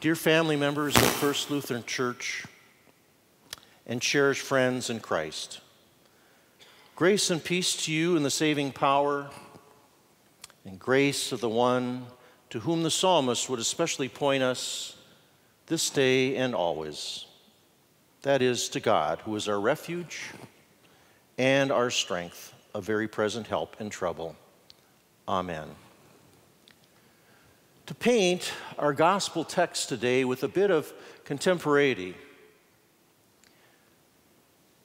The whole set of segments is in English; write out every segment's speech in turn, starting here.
Dear family members of First Lutheran Church and cherished friends in Christ, grace and peace to you in the saving power and grace of the one to whom the psalmist would especially point us this day and always. That is, to God, who is our refuge and our strength, a very present help in trouble. Amen. To paint our gospel text today with a bit of contemporaneity,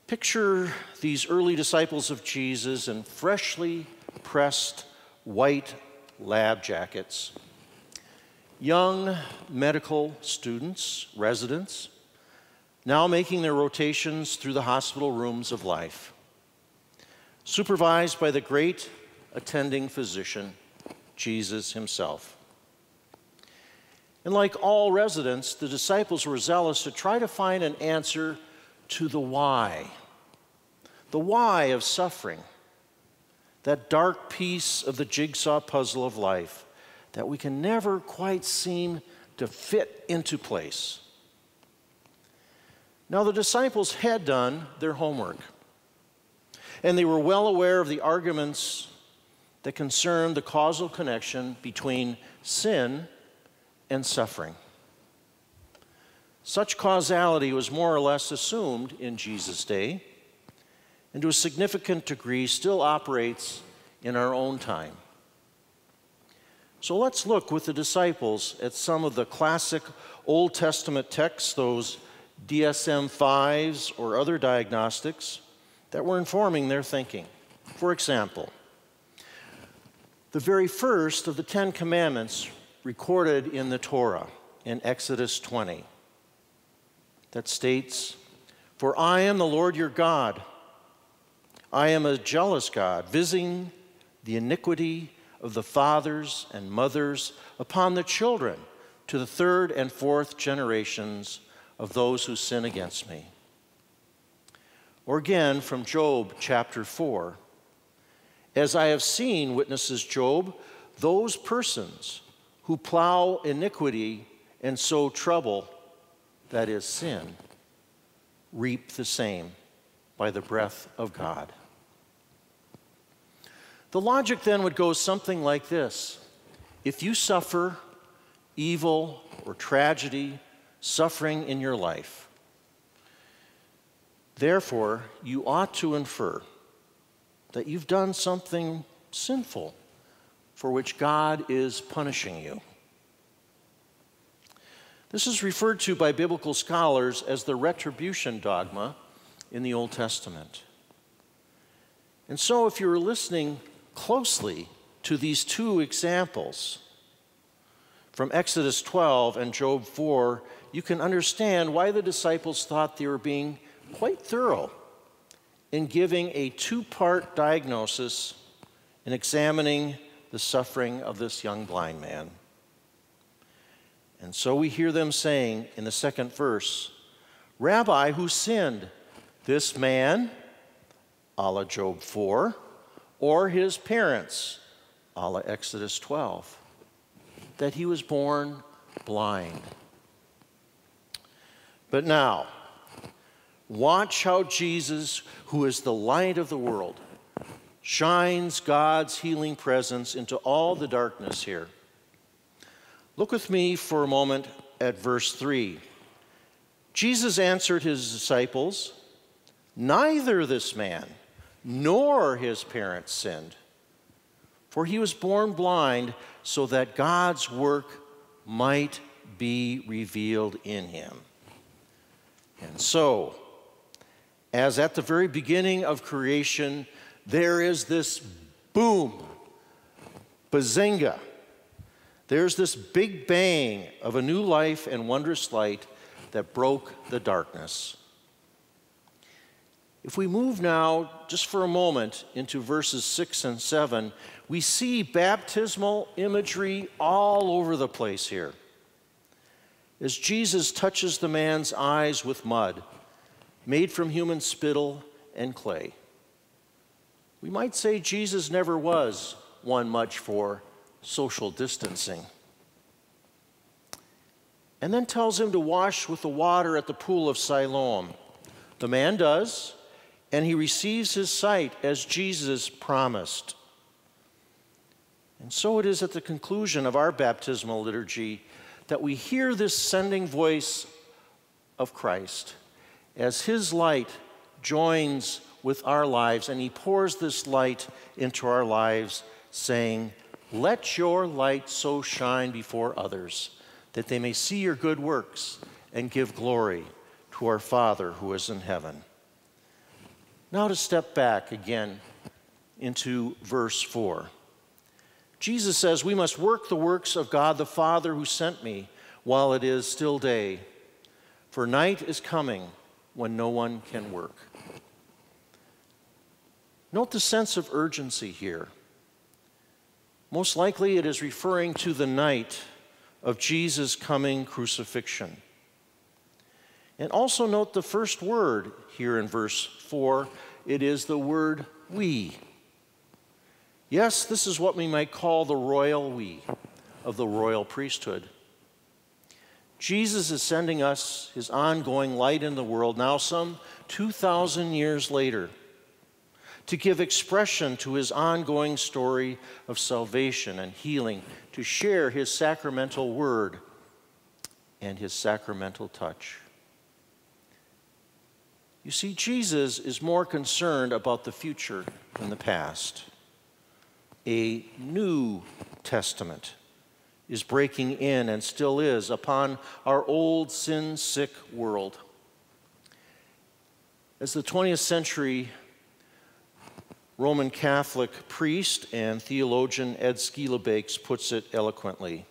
picture these early disciples of Jesus in freshly pressed white lab jackets. Young medical students, residents, now making their rotations through the hospital rooms of life, supervised by the great attending physician, Jesus himself. And like all residents, the disciples were zealous to try to find an answer to the why. The why of suffering. That dark piece of the jigsaw puzzle of life that we can never quite seem to fit into place. Now, the disciples had done their homework, and they were well aware of the arguments that concerned the causal connection between sin and suffering. Such causality was more or less assumed in Jesus' day, and to a significant degree still operates in our own time. So let's look with the disciples at some of the classic Old Testament texts, those DSM 5s or other diagnostics that were informing their thinking. For example, the very first of the Ten Commandments recorded in the Torah in Exodus 20 that states, For I am the Lord your God. I am a jealous God, visiting the iniquity of the fathers and mothers upon the children to the third and fourth generations of those who sin against me. Or again from Job chapter 4 As I have seen, witnesses Job, those persons who plow iniquity and sow trouble, that is sin, reap the same by the breath of God. The logic then would go something like this If you suffer evil or tragedy, suffering in your life, therefore you ought to infer that you've done something sinful for which God is punishing you. This is referred to by biblical scholars as the retribution dogma in the Old Testament. And so, if you're listening closely to these two examples from Exodus 12 and Job 4, you can understand why the disciples thought they were being quite thorough in giving a two part diagnosis and examining the suffering of this young blind man. And so we hear them saying in the second verse, Rabbi, who sinned? This man, a la Job 4, or his parents, a la Exodus 12, that he was born blind. But now, watch how Jesus, who is the light of the world, shines God's healing presence into all the darkness here. Look with me for a moment at verse 3. Jesus answered his disciples, Neither this man nor his parents sinned, for he was born blind so that God's work might be revealed in him. And so, as at the very beginning of creation, there is this boom, bazinga. There's this big bang of a new life and wondrous light that broke the darkness. If we move now, just for a moment, into verses 6 and 7, we see baptismal imagery all over the place here. As Jesus touches the man's eyes with mud, made from human spittle and clay. We might say Jesus never was one much for social distancing. and then tells him to wash with the water at the pool of Siloam. The man does, and he receives his sight as Jesus promised. And so it is at the conclusion of our baptismal liturgy that we hear this sending voice of Christ as his light joins with our lives and he pours this light into our lives, saying, Let your light so shine before others that they may see your good works and give glory to our Father who is in heaven. Now, to step back again into verse 4. Jesus says, We must work the works of God the Father who sent me while it is still day, for night is coming when no one can work. Note the sense of urgency here. Most likely, it is referring to the night of Jesus' coming crucifixion. And also note the first word here in verse 4 it is the word we. Yes, this is what we might call the royal we of the royal priesthood. Jesus is sending us his ongoing light in the world now, some 2,000 years later, to give expression to his ongoing story of salvation and healing to share his sacramental word and his sacramental touch. You see, Jesus is more concerned about the future than the past. A new testament is breaking in and still is upon our old sin sick world. As the 20th century Roman Catholic priest and theologian Ed Schillebeeckx puts it eloquently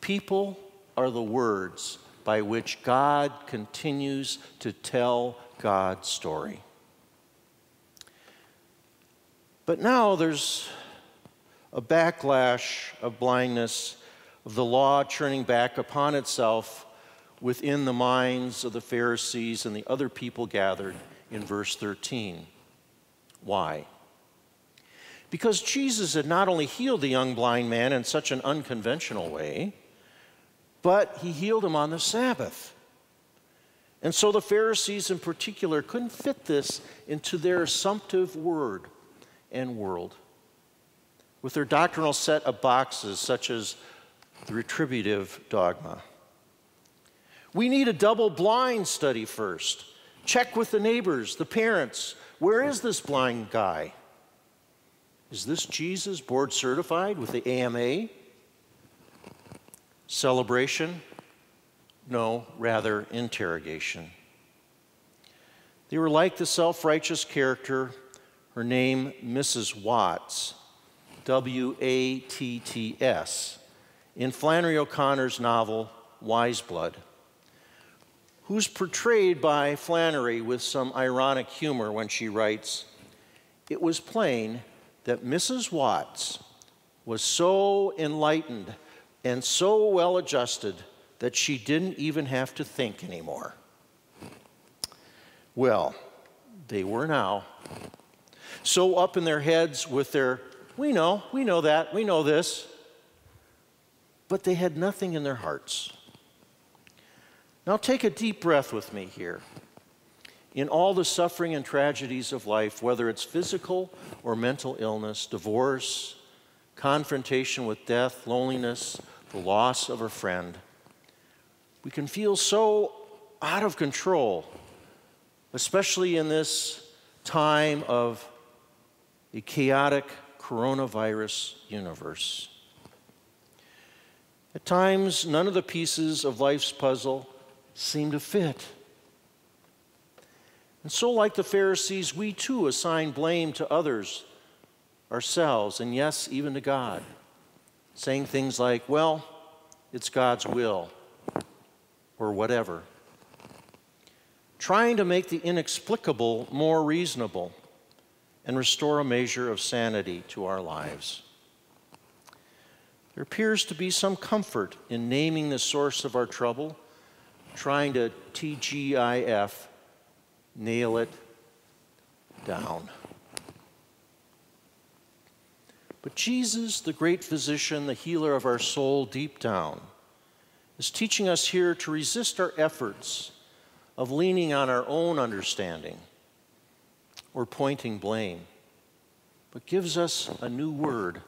People are the words by which God continues to tell God's story. But now there's a backlash of blindness of the law turning back upon itself within the minds of the Pharisees and the other people gathered in verse 13. Why? Because Jesus had not only healed the young blind man in such an unconventional way, but he healed him on the Sabbath. And so the Pharisees in particular couldn't fit this into their assumptive word and world. With their doctrinal set of boxes, such as the retributive dogma. We need a double blind study first. Check with the neighbors, the parents, where is this blind guy? Is this Jesus board certified with the AMA? Celebration? No, rather interrogation. They were like the self righteous character, her name Mrs. Watts, W A T T S, in Flannery O'Connor's novel Wise Blood who's portrayed by Flannery with some ironic humor when she writes It was plain that Mrs. Watts was so enlightened and so well adjusted that she didn't even have to think anymore. Well, they were now. So up in their heads with their, we know, we know that, we know this. But they had nothing in their hearts. Now take a deep breath with me here. In all the suffering and tragedies of life, whether it's physical or mental illness, divorce, confrontation with death, loneliness, the loss of a friend, we can feel so out of control, especially in this time of a chaotic coronavirus universe. At times, none of the pieces of life's puzzle seem to fit. And so, like the Pharisees, we too assign blame to others, ourselves, and yes, even to God, saying things like, well, it's God's will, or whatever. Trying to make the inexplicable more reasonable and restore a measure of sanity to our lives. There appears to be some comfort in naming the source of our trouble trying to TGIF, nail it down. But Jesus, the great physician, the healer of our soul deep down, is teaching us here to resist our efforts of leaning on our own understanding or pointing blame, but gives us a new word,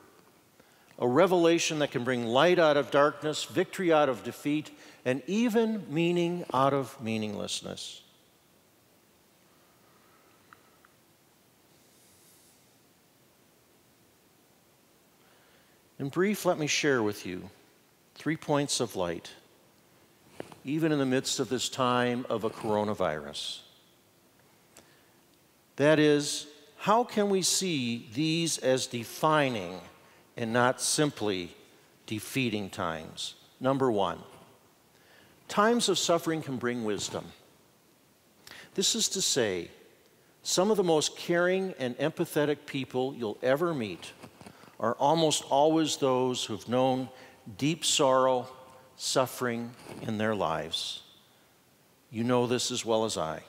a revelation that can bring light out of darkness, victory out of defeat, and even meaning out of meaninglessness. In brief, let me share with you three points of light, even in the midst of this time of a coronavirus. That is, how can we see these as defining and not simply defeating times? Number one, times of suffering can bring wisdom. This is to say, some of the most caring and empathetic people you'll ever meet are almost always those who've known deep sorrow, suffering in their lives. You know this as well as I.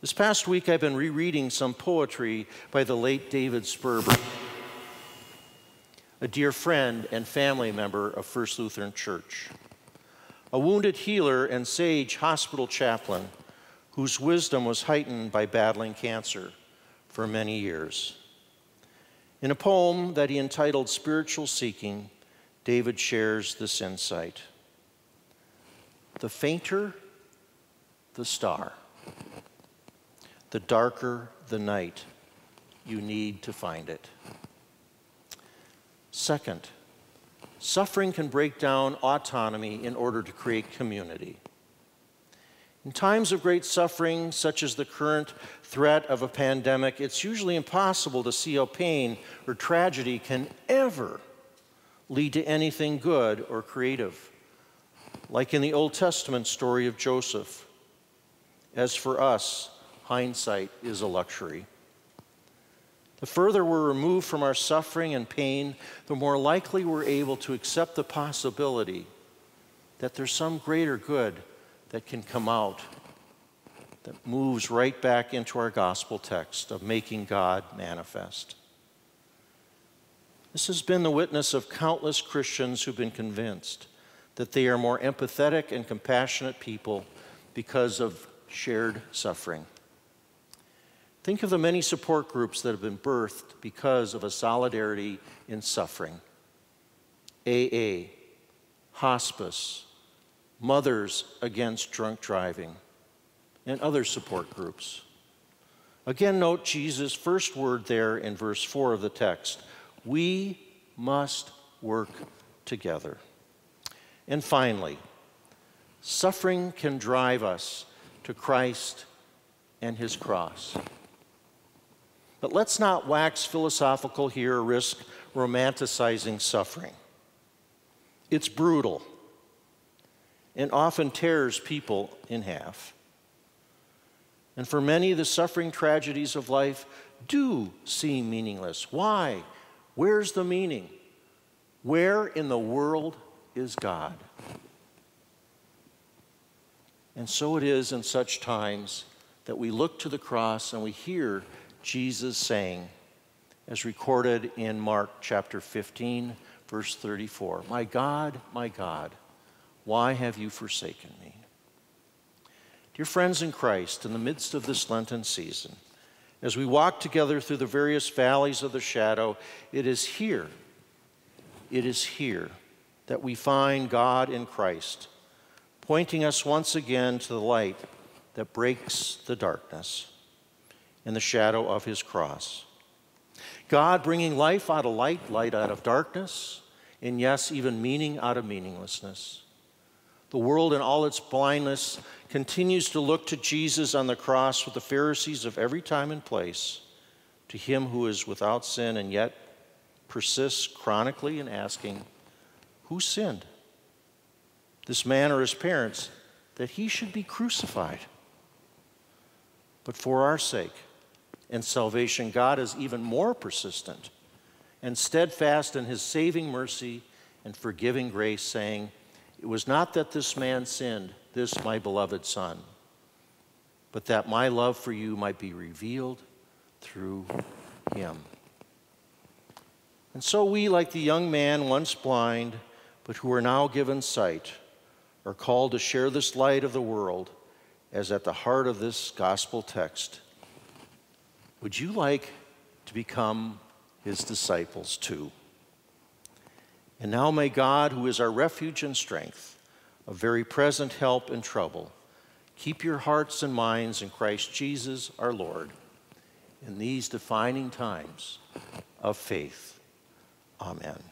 This past week, I've been rereading some poetry by the late David Sperber, a dear friend and family member of First Lutheran Church, a wounded healer and sage hospital chaplain whose wisdom was heightened by battling cancer for many years. In a poem that he entitled Spiritual Seeking, David shares this insight The fainter the star, the darker the night, you need to find it. Second, suffering can break down autonomy in order to create community. In times of great suffering, such as the current threat of a pandemic, it's usually impossible to see how pain or tragedy can ever lead to anything good or creative. Like in the Old Testament story of Joseph. As for us, hindsight is a luxury. The further we're removed from our suffering and pain, the more likely we're able to accept the possibility that there's some greater good that can come out that moves right back into our gospel text of making God manifest. This has been the witness of countless Christians who've been convinced that they are more empathetic and compassionate people because of shared suffering. Think of the many support groups that have been birthed because of a solidarity in suffering AA, hospice, Mothers Against Drunk Driving, and other support groups. Again, note Jesus' first word there in verse 4 of the text we must work together. And finally, suffering can drive us to Christ and his cross. But let's not wax philosophical here or risk romanticizing suffering. It's brutal and often tears people in half. And for many, the suffering tragedies of life do seem meaningless. Why? Where's the meaning? Where in the world is God? And so it is in such times that we look to the cross and we hear Jesus saying, as recorded in Mark chapter 15, verse 34 My God, my God why have you forsaken me? Dear friends in Christ, in the midst of this Lenten season, as we walk together through the various valleys of the shadow, it is here, it is here that we find God in Christ, pointing us once again to the light that breaks the darkness in the shadow of his cross. God bringing life out of light, light out of darkness, and yes, even meaning out of meaninglessness. The world, in all its blindness, continues to look to Jesus on the cross with the Pharisees of every time and place, to him who is without sin and yet persists chronically in asking, Who sinned? This man or his parents, that he should be crucified. But for our sake and salvation, God is even more persistent and steadfast in his saving mercy and forgiving grace, saying, it was not that this man sinned, this my beloved son, but that my love for you might be revealed through him. And so we, like the young man once blind, but who are now given sight, are called to share this light of the world as at the heart of this gospel text. Would you like to become his disciples too? And now may God, who is our refuge and strength, a very present help in trouble, keep your hearts and minds in Christ Jesus our Lord in these defining times of faith. Amen.